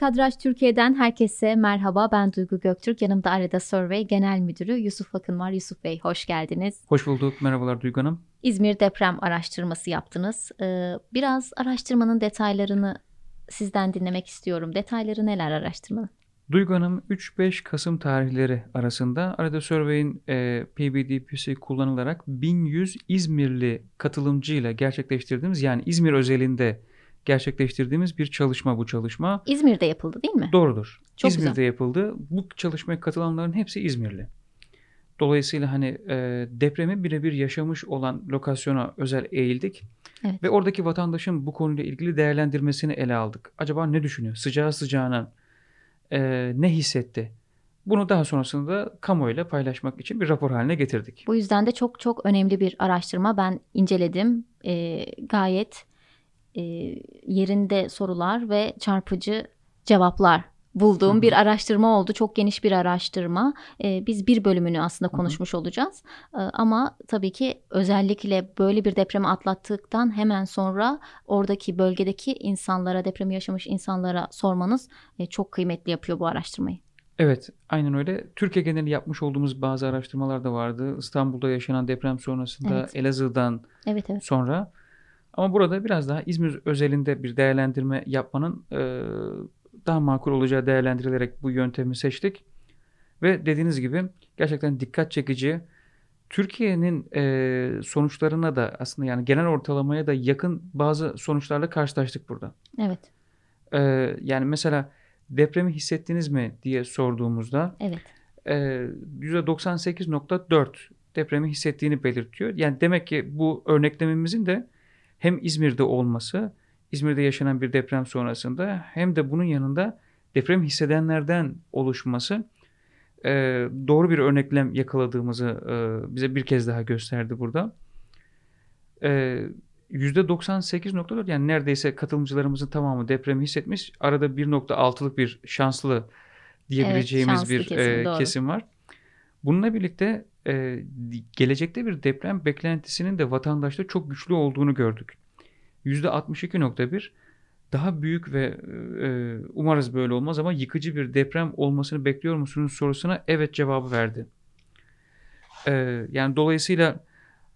Kadraj Türkiye'den herkese merhaba. Ben Duygu Göktürk. Yanımda Arada Survey Genel Müdürü Yusuf Akın var. Yusuf Bey hoş geldiniz. Hoş bulduk. Merhabalar Duygu Hanım. İzmir deprem araştırması yaptınız. Ee, biraz araştırmanın detaylarını sizden dinlemek istiyorum. Detayları neler araştırmanın? Duygu Hanım 3-5 Kasım tarihleri arasında Arada Survey'in e, PBDP'si kullanılarak 1100 İzmirli katılımcıyla gerçekleştirdiğimiz yani İzmir özelinde gerçekleştirdiğimiz bir çalışma bu çalışma. İzmir'de yapıldı değil mi? Doğrudur. Çok İzmir'de güzel. yapıldı. Bu çalışmaya katılanların hepsi İzmirli. Dolayısıyla hani e, depremi birebir yaşamış olan lokasyona özel eğildik. Evet. Ve oradaki vatandaşın bu konuyla ilgili değerlendirmesini ele aldık. Acaba ne düşünüyor? Sıcağı sıcağına e, ne hissetti? Bunu daha sonrasında kamuoyuyla paylaşmak için bir rapor haline getirdik. Bu yüzden de çok çok önemli bir araştırma. Ben inceledim. Ee, gayet e, yerinde sorular ve çarpıcı cevaplar bulduğum Hı hı. bir araştırma oldu. Çok geniş bir araştırma. Ee, biz bir bölümünü aslında konuşmuş olacağız. Ee, ama tabii ki özellikle böyle bir depremi atlattıktan hemen sonra oradaki bölgedeki insanlara, depremi yaşamış insanlara sormanız e, çok kıymetli yapıyor bu araştırmayı. Evet, aynen öyle. Türkiye geneli yapmış olduğumuz bazı araştırmalar da vardı. İstanbul'da yaşanan deprem sonrasında Evet. Elazığ'dan Evet evet. sonra. Ama burada biraz daha İzmir özelinde bir değerlendirme yapmanın e, daha makul olacağı değerlendirilerek bu yöntemi seçtik. Ve dediğiniz gibi gerçekten dikkat çekici. Türkiye'nin e, sonuçlarına da aslında yani genel ortalamaya da yakın bazı sonuçlarla karşılaştık burada. Evet. E, yani mesela depremi hissettiniz mi diye sorduğumuzda Evet. e, %98.4 depremi hissettiğini belirtiyor. Yani demek ki bu örneklememizin de hem İzmir'de olması, İzmir'de yaşanan bir deprem sonrasında hem de bunun yanında deprem hissedenlerden oluşması e, doğru bir örneklem yakaladığımızı e, bize bir kez daha gösterdi burada. E, %98.4 yani neredeyse katılımcılarımızın tamamı depremi hissetmiş. Arada 1.6'lık bir şanslı diyebileceğimiz şanslı bir kesim, e, doğru. kesim var. Bununla birlikte e, gelecekte bir deprem beklentisinin de vatandaşta çok güçlü olduğunu gördük. %62.1 daha büyük ve e, umarız böyle olmaz ama yıkıcı bir deprem olmasını bekliyor musunuz sorusuna evet cevabı verdi. E, yani dolayısıyla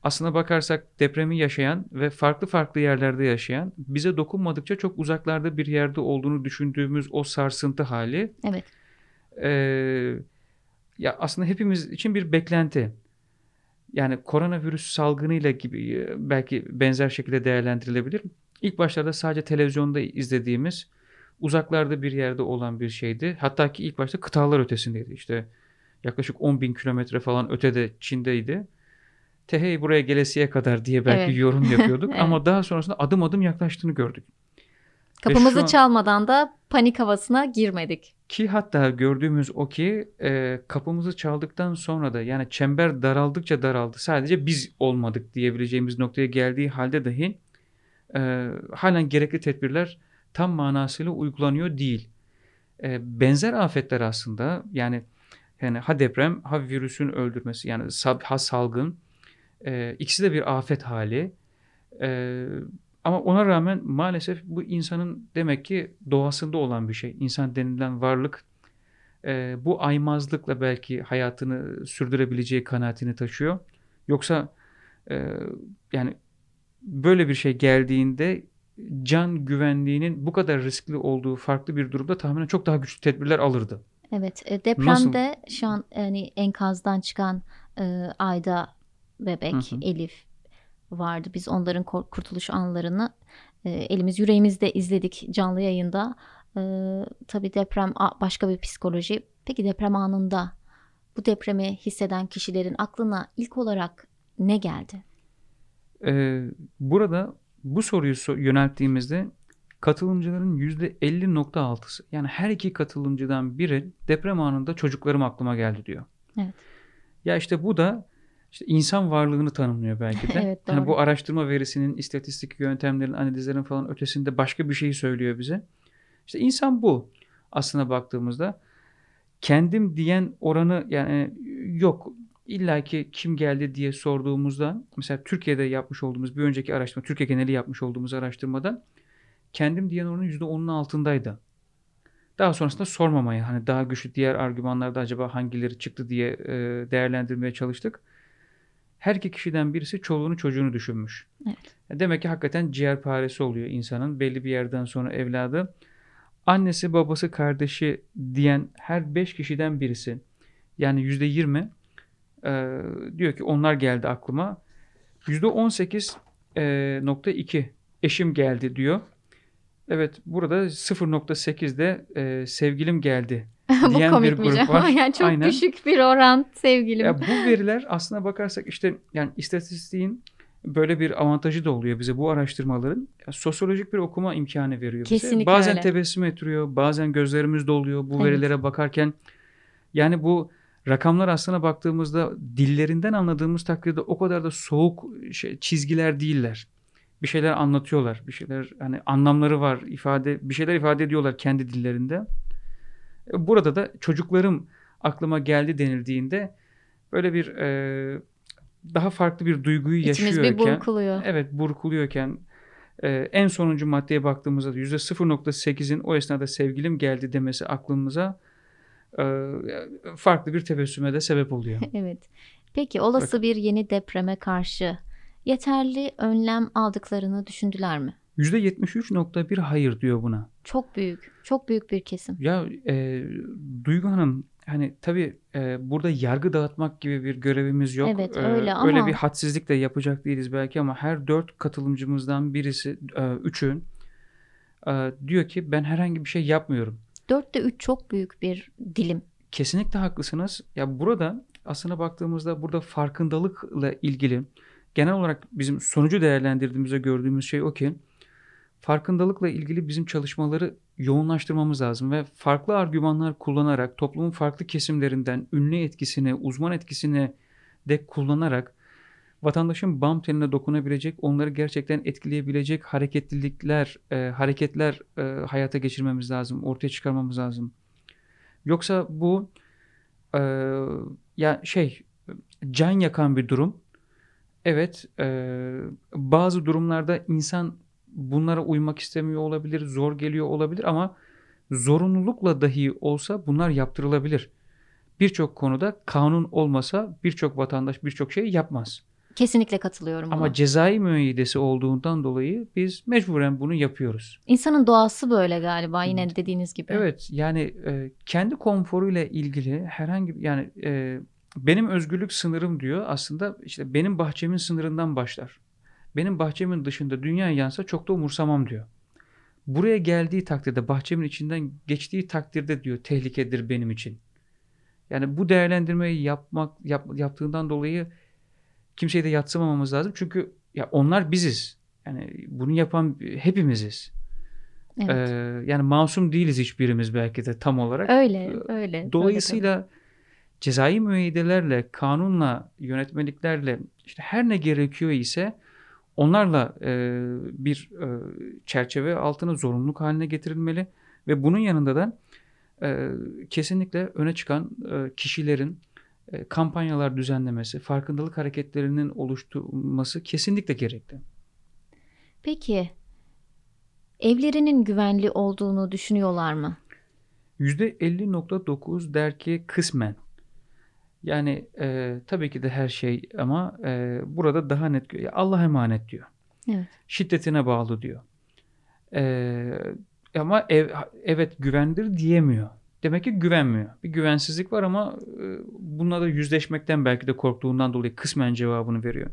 aslına bakarsak depremi yaşayan ve farklı farklı yerlerde yaşayan bize dokunmadıkça çok uzaklarda bir yerde olduğunu düşündüğümüz o sarsıntı hali Evet. e, ya aslında hepimiz için bir beklenti. Yani koronavirüs salgınıyla gibi e, belki benzer şekilde değerlendirilebilir. İlk başlarda sadece televizyonda izlediğimiz uzaklarda bir yerde olan bir şeydi. Hatta ki ilk başta kıtalar ötesindeydi. İşte yaklaşık 10 bin kilometre falan ötede Çin'deydi. Tehey buraya gelesiye kadar diye belki Evet. yorum yapıyorduk. Evet. Ama daha sonrasında adım adım yaklaştığını gördük. Kapımızı an- çalmadan da panik havasına girmedik. Ki hatta gördüğümüz o ki e, kapımızı çaldıktan sonra da yani çember daraldıkça daraldı. Sadece biz olmadık diyebileceğimiz noktaya geldiği halde dahi e, halen gerekli tedbirler tam manasıyla uygulanıyor değil. E, benzer afetler aslında yani yani ha deprem ha virüsün öldürmesi yani ha salgın e, ikisi de bir afet hali. E, ama ona rağmen maalesef bu insanın demek ki doğasında olan bir şey. İnsan denilen varlık e, bu aymazlıkla belki hayatını sürdürebileceği kanaatini taşıyor. Yoksa e, yani böyle bir şey geldiğinde can güvenliğinin bu kadar riskli olduğu farklı bir durumda tahminen çok daha güçlü tedbirler alırdı. Evet, e, depremde şu an yani enkazdan çıkan e, Ayda bebek, Hı hı. Elif vardı. Biz onların kurtuluş anlarını e, elimiz yüreğimizde izledik canlı yayında. E, tabii deprem başka bir psikoloji. Peki deprem anında bu depremi hisseden kişilerin aklına ilk olarak ne geldi? Ee, burada bu soruyu so- yönelttiğimizde katılımcıların %50.6'sı yani her iki katılımcıdan biri deprem anında çocuklarım aklıma geldi diyor. Evet. Ya işte bu da işte insan varlığını tanımlıyor belki de. Evet, Yani doğru. bu araştırma verisinin, istatistik yöntemlerin, analizlerin falan ötesinde başka bir şeyi söylüyor bize. İşte insan bu. Aslına baktığımızda kendim diyen oranı yani yok. İlla ki kim geldi diye sorduğumuzda mesela Türkiye'de yapmış olduğumuz bir önceki araştırma, Türkiye geneli yapmış olduğumuz araştırmada kendim diyen oranı %10'un altındaydı. daha sonrasında sormamaya hani daha güçlü diğer argümanlarda acaba hangileri çıktı diye değerlendirmeye çalıştık. Her iki kişiden birisi çoluğunu çocuğunu düşünmüş. Evet. Demek ki hakikaten ciğerparesi oluyor insanın belli bir yerden sonra evladı. Annesi, babası, kardeşi diyen her beş kişiden birisi yani yüzde yirmi e, diyor ki onlar geldi aklıma. Yüzde on sekiz e, nokta iki eşim geldi diyor. Evet burada 0.8'de e, sevgilim geldi Bu diyen bir grup var. yani çok Aynen. düşük bir oran sevgilim. Ya bu veriler aslına bakarsak işte yani istatistiğin böyle bir avantajı da oluyor bize bu araştırmaların. Ya sosyolojik bir okuma imkanı veriyor bize. Kesinlikle Bazen öyle. tebessüm ettiriyor, bazen gözlerimiz doluyor bu Evet. verilere bakarken. Yani bu rakamlar aslına baktığımızda dillerinden anladığımız takdirde o kadar da soğuk şey, çizgiler değiller. Bir şeyler anlatıyorlar. Bir şeyler hani anlamları var, ifade bir şeyler ifade ediyorlar kendi dillerinde. Burada da çocuklarım aklıma geldi denildiğinde böyle bir e, daha farklı bir duyguyu İçimiz bir yaşıyorken burkuluyor. evet burkuluyorken e, en sonuncu maddeye baktığımızda da %0.8'in o esnada sevgilim geldi demesi aklımıza e, farklı bir tebessüme de sebep oluyor. Evet. Peki olası bir yeni depreme karşı yeterli önlem aldıklarını düşündüler mi? %73.1 hayır diyor buna. Çok büyük, çok büyük bir kesim. Ya e, Duygu Hanım hani tabii e, burada yargı dağıtmak gibi bir görevimiz yok. Evet, E, öyle Öyle ama- bir hadsizlik de yapacak değiliz belki ama her dört katılımcımızdan birisi, e, üçü e, diyor ki ben herhangi bir şey yapmıyorum. Dörtte üç çok büyük bir dilim. Kesinlikle haklısınız. Ya burada aslına baktığımızda burada farkındalıkla ilgili genel olarak bizim sonucu değerlendirdiğimizde gördüğümüz şey o ki farkındalıkla ilgili bizim çalışmaları yoğunlaştırmamız lazım ve farklı argümanlar kullanarak toplumun farklı kesimlerinden ünlü etkisini, uzman etkisini de kullanarak vatandaşın bam teline dokunabilecek, onları gerçekten etkileyebilecek hareketlilikler, e, hareketler e, hayata geçirmemiz lazım, ortaya çıkarmamız lazım. Yoksa bu e, ya şey can yakan bir durum. Evet, e, bazı durumlarda insan bunlara uymak istemiyor olabilir, zor geliyor olabilir ama zorunlulukla dahi olsa bunlar yaptırılabilir. Birçok konuda kanun olmasa birçok vatandaş birçok şey yapmaz. Kesinlikle katılıyorum buna. Ama cezai müeyyidesi olduğundan dolayı biz mecburen bunu yapıyoruz. İnsanın doğası böyle galiba yine dediğiniz gibi. Evet yani e, kendi konforuyla ilgili herhangi yani e, benim özgürlük sınırım diyor aslında işte benim bahçemin sınırından başlar. Benim bahçemin dışında dünya yansa çok da umursamam diyor. Buraya geldiği takdirde bahçemin içinden geçtiği takdirde diyor tehlikedir benim için. Yani bu değerlendirmeyi yapmak yap, yaptığından dolayı kimseyi de yatsımamamız lazım. Çünkü ya onlar biziz. Yani bunu yapan hepimiziz. Evet. Ee, yani masum değiliz hiçbirimiz belki de tam olarak. öyle, öyle. Dolayısıyla cezai müeyyidelerle, kanunla, yönetmeliklerle işte her ne gerekiyor ise onlarla e, bir e, çerçeve altına zorunluluk haline getirilmeli ve bunun yanında da e, kesinlikle öne çıkan e, kişilerin e, kampanyalar düzenlemesi, farkındalık hareketlerinin oluşturulması kesinlikle gerekli. Peki evlerinin güvenli olduğunu düşünüyorlar mı? %50.9 der ki kısmen. Yani e, tabii ki de her şey ama e, burada daha net Allah emanet diyor. Evet. Şiddetine bağlı diyor. E, ama ev, evet güvendir diyemiyor. Demek ki güvenmiyor. Bir güvensizlik var ama e, bununla da yüzleşmekten belki de korktuğundan dolayı kısmen cevabını veriyor.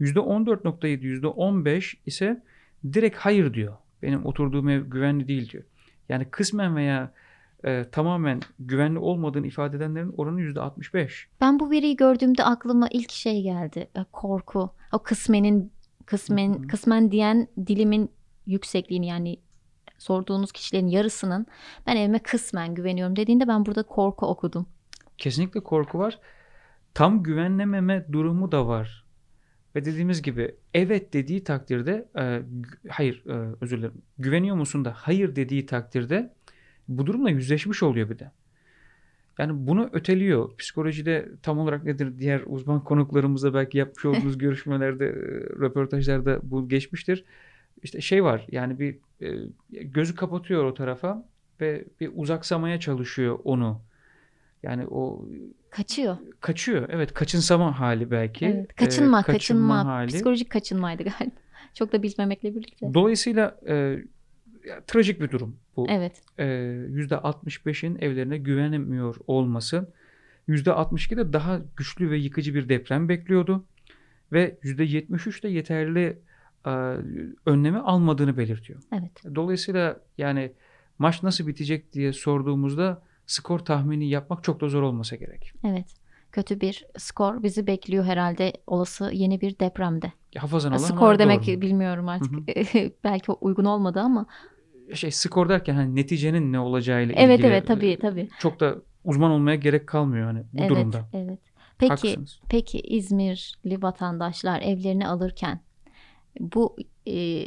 %14.7, %15 ise direkt hayır diyor. Benim oturduğum ev güvenli değil diyor. Yani kısmen veya e, tamamen güvenli olmadığını ifade edenlerin oranı %65. Ben bu veriyi gördüğümde aklıma ilk şey geldi. e, Korku. O kısmenin kısmen Hı hı. kısmen diyen dilimin yüksekliğini yani sorduğunuz kişilerin yarısının ben evime kısmen güveniyorum dediğinde ben burada korku okudum. Kesinlikle korku var. Tam güvenlememe durumu da var. Ve dediğimiz gibi evet dediği takdirde e, hayır e, özür dilerim. Güveniyor musun da hayır dediği takdirde bu durumla yüzleşmiş oluyor bir de. Yani bunu öteliyor. Psikolojide tam olarak nedir diğer uzman konuklarımızla belki yapmış olduğumuz görüşmelerde, e, röportajlarda bu geçmiştir. İşte şey var yani bir e, gözü kapatıyor o tarafa. ve bir uzaksamaya çalışıyor onu. Yani o Kaçıyor. kaçıyor. Evet, kaçınsama hali belki. Evet. Ee, Kaçınma, kaçınma. hali. Psikolojik kaçınmaydı galiba. Çok da bilmemekle birlikte. Dolayısıyla e, ya, trajik bir durum bu. Evet. E, %65'in evlerine güvenemiyor olması. %62 de daha güçlü ve yıkıcı bir deprem bekliyordu. Ve %73 de yeterli e, önlemi almadığını belirtiyor. Evet. Dolayısıyla yani maç nasıl bitecek diye sorduğumuzda skor tahmini yapmak çok da zor olmasa gerek. Evet. Kötü bir skor bizi bekliyor herhalde olası yeni bir depremde. Hafazan olan skor demek doğru. bilmiyorum artık. Belki uygun olmadı ama. Şey skor derken hani neticenin ne olacağıyla Evet ilgili evet tabii tabii. çok da uzman olmaya gerek kalmıyor hani bu evet, durumda. Evet. Peki Haklısınız. peki İzmirli vatandaşlar evlerini alırken bu e,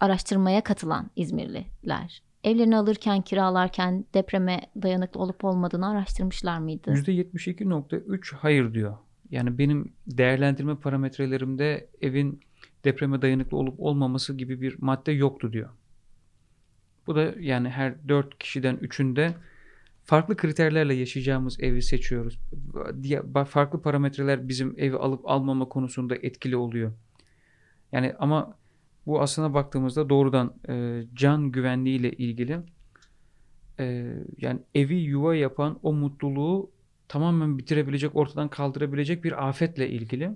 araştırmaya katılan İzmirliler evlerini alırken kiralarken depreme dayanıklı olup olmadığını araştırmışlar mıydı? %72.3 hayır diyor. Yani benim değerlendirme parametrelerimde evin depreme dayanıklı olup olmaması gibi bir madde yoktu diyor. Bu da yani her 4 kişiden 3'ünde farklı kriterlerle yaşayacağımız evi seçiyoruz. Farklı parametreler bizim evi alıp almama konusunda etkili oluyor. Yani ama bu aslına baktığımızda doğrudan e, can güvenliği ile ilgili e, yani evi yuva yapan o mutluluğu tamamen bitirebilecek, ortadan kaldırabilecek bir afetle ilgili.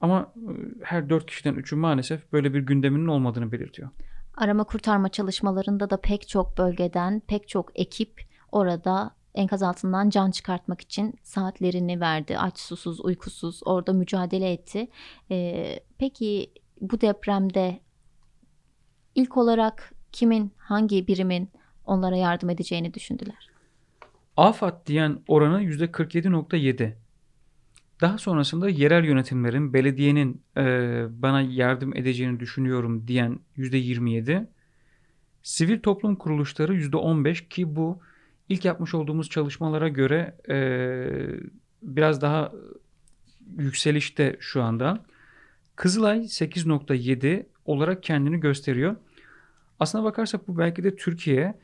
Ama e, her dört kişiden üçü maalesef böyle bir gündeminin olmadığını belirtiyor. Arama kurtarma çalışmalarında da pek çok bölgeden pek çok ekip orada enkaz altından can çıkartmak için saatlerini verdi. Aç, susuz, uykusuz orada mücadele etti. Ee, peki bu depremde ilk olarak kimin, hangi birimin onlara yardım edeceğini düşündüler? AFAD diyen oranı %47.7. Daha sonrasında yerel yönetimlerin, belediyenin e, bana yardım edeceğini düşünüyorum diyen %27. Sivil toplum kuruluşları %15 ki bu ilk yapmış olduğumuz çalışmalara göre e, biraz daha yükselişte şu anda. Kızılay 8.7 olarak kendini gösteriyor. Aslına bakarsak bu belki de Türkiye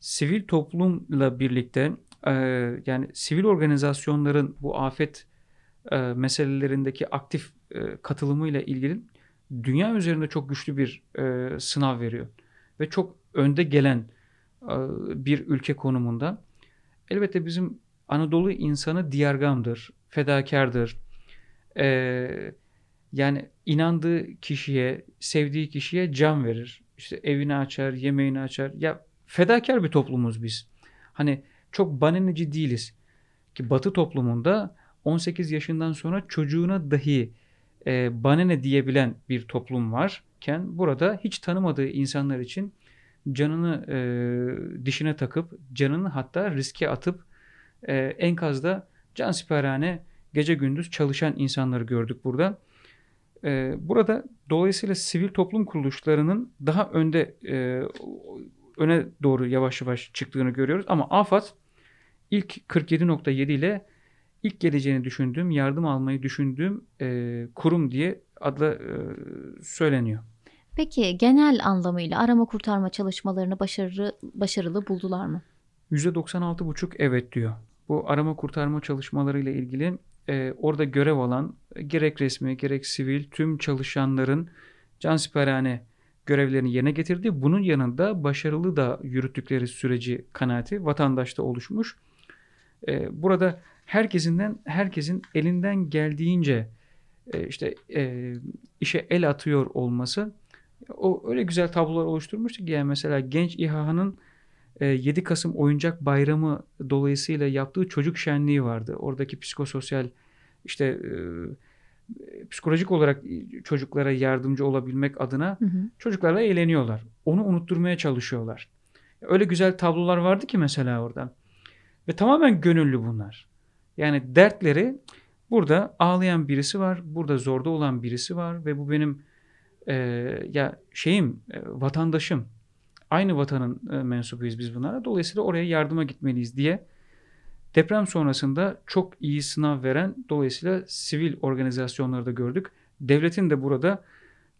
sivil toplumla birlikte e, yani sivil organizasyonların bu afet e, meselelerindeki aktif e, katılımıyla ilgili dünya üzerinde çok güçlü bir e, sınav veriyor. Ve çok önde gelen bir ülke konumunda. Elbette bizim Anadolu insanı diyargamdır, fedakardır. E, yani inandığı kişiye, sevdiği kişiye can verir. İşte evini açar, yemeğini açar. Ya fedakar bir toplumuz biz. Hani çok banenici değiliz. Ki Batı toplumunda 18 yaşından sonra çocuğuna dahi e, banene diyebilen bir toplum varken burada hiç tanımadığı insanlar için canını e, dişine takıp canını hatta riske atıp e, enkazda cansiperhane gece gündüz çalışan insanları gördük burada. E, burada dolayısıyla sivil toplum kuruluşlarının daha önde e, öne doğru yavaş yavaş çıktığını görüyoruz. Ama AFAD ilk 47.7 ile ilk geleceğini düşündüğüm, yardım almayı düşündüğüm e, kurum diye adla e, söyleniyor. Peki genel anlamıyla arama kurtarma çalışmalarını başarılı, başarılı buldular mı? %96,5 evet diyor. Bu arama kurtarma çalışmalarıyla ilgili e, orada görev alan gerek resmi gerek sivil tüm çalışanların cansiperhane görevlerini yerine getirdi. Bunun yanında başarılı da yürüttükleri süreci kanaati vatandaşta oluşmuş. E, burada herkesinden herkesin elinden geldiğince e, işte e, işe el atıyor olması o öyle güzel tablolar oluşturmuştu ki yani mesela genç İHA'nın 7 Kasım Oyuncak Bayramı dolayısıyla yaptığı çocuk şenliği vardı. Oradaki psikososyal işte e, psikolojik olarak çocuklara yardımcı olabilmek adına hı hı. çocuklarla eğleniyorlar. Onu unutturmaya çalışıyorlar. Öyle güzel tablolar vardı ki mesela orada. Ve tamamen gönüllü bunlar. Yani dertleri burada ağlayan birisi var, burada zorda olan birisi var ve bu benim e, ya şeyim, e, vatandaşım. Aynı vatanın e, mensubuyuz biz bunlara. Dolayısıyla oraya yardıma gitmeliyiz diye deprem sonrasında çok iyi sınav veren dolayısıyla sivil organizasyonları da gördük. Devletin de burada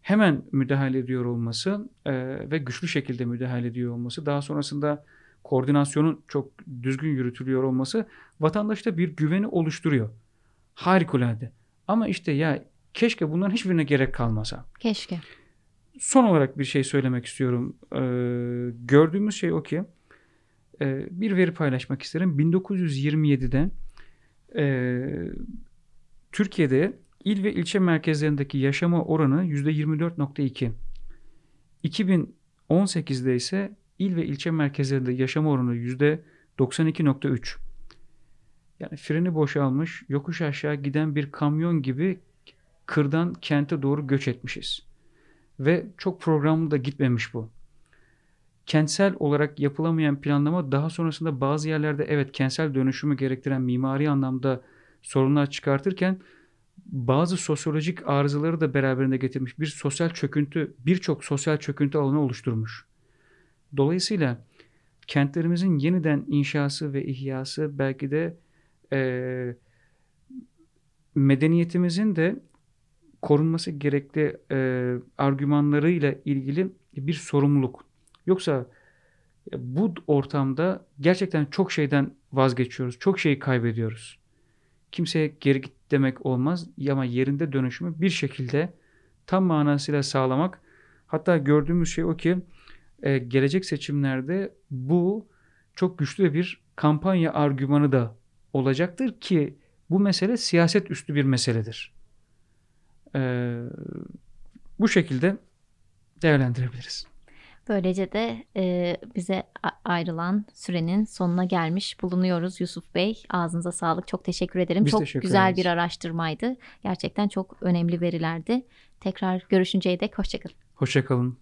hemen müdahale ediyor olması e, ve güçlü şekilde müdahale ediyor olması daha sonrasında koordinasyonun çok düzgün yürütülüyor olması vatandaşta bir güveni oluşturuyor. Harikulade. Ama işte ya keşke bunların hiçbirine gerek kalmasa. Keşke. Son olarak bir şey söylemek istiyorum. Ee, gördüğümüz şey o ki e, bir veri paylaşmak isterim. 1927'de e, Türkiye'de il ve ilçe merkezlerindeki yaşama oranı %24.2. 2018'de ise il ve ilçe merkezlerinde yaşama oranı %92.3. Yani freni boşalmış, yokuş aşağı giden bir kamyon gibi kırdan kente doğru göç etmişiz. Ve çok programlı da gitmemiş bu. Kentsel olarak yapılamayan planlama daha sonrasında bazı yerlerde evet kentsel dönüşümü gerektiren mimari anlamda sorunlar çıkartırken bazı sosyolojik arızaları da beraberinde getirmiş. Bir sosyal çöküntü, birçok sosyal çöküntü alanı oluşturmuş. Dolayısıyla kentlerimizin yeniden inşası ve ihyası belki de e, medeniyetimizin de korunması gerekli e, argümanlarıyla ilgili bir sorumluluk. Yoksa bu ortamda gerçekten çok şeyden vazgeçiyoruz. Çok şeyi kaybediyoruz. Kimseye geri git demek olmaz ama yerinde dönüşümü bir şekilde tam manasıyla sağlamak. Hatta gördüğümüz şey o ki e, gelecek seçimlerde bu çok güçlü bir kampanya argümanı da olacaktır ki bu mesele siyaset üstü bir meseledir. E, bu şekilde değerlendirebiliriz. Böylece de e, bize ayrılan sürenin sonuna gelmiş bulunuyoruz Yusuf Bey. Ağzınıza sağlık. Çok teşekkür ederim. Biz çok teşekkür güzel ederiz. bir araştırmaydı. Gerçekten çok önemli verilerdi. Tekrar görüşünceye dek hoşçakalın. Hoşçakalın.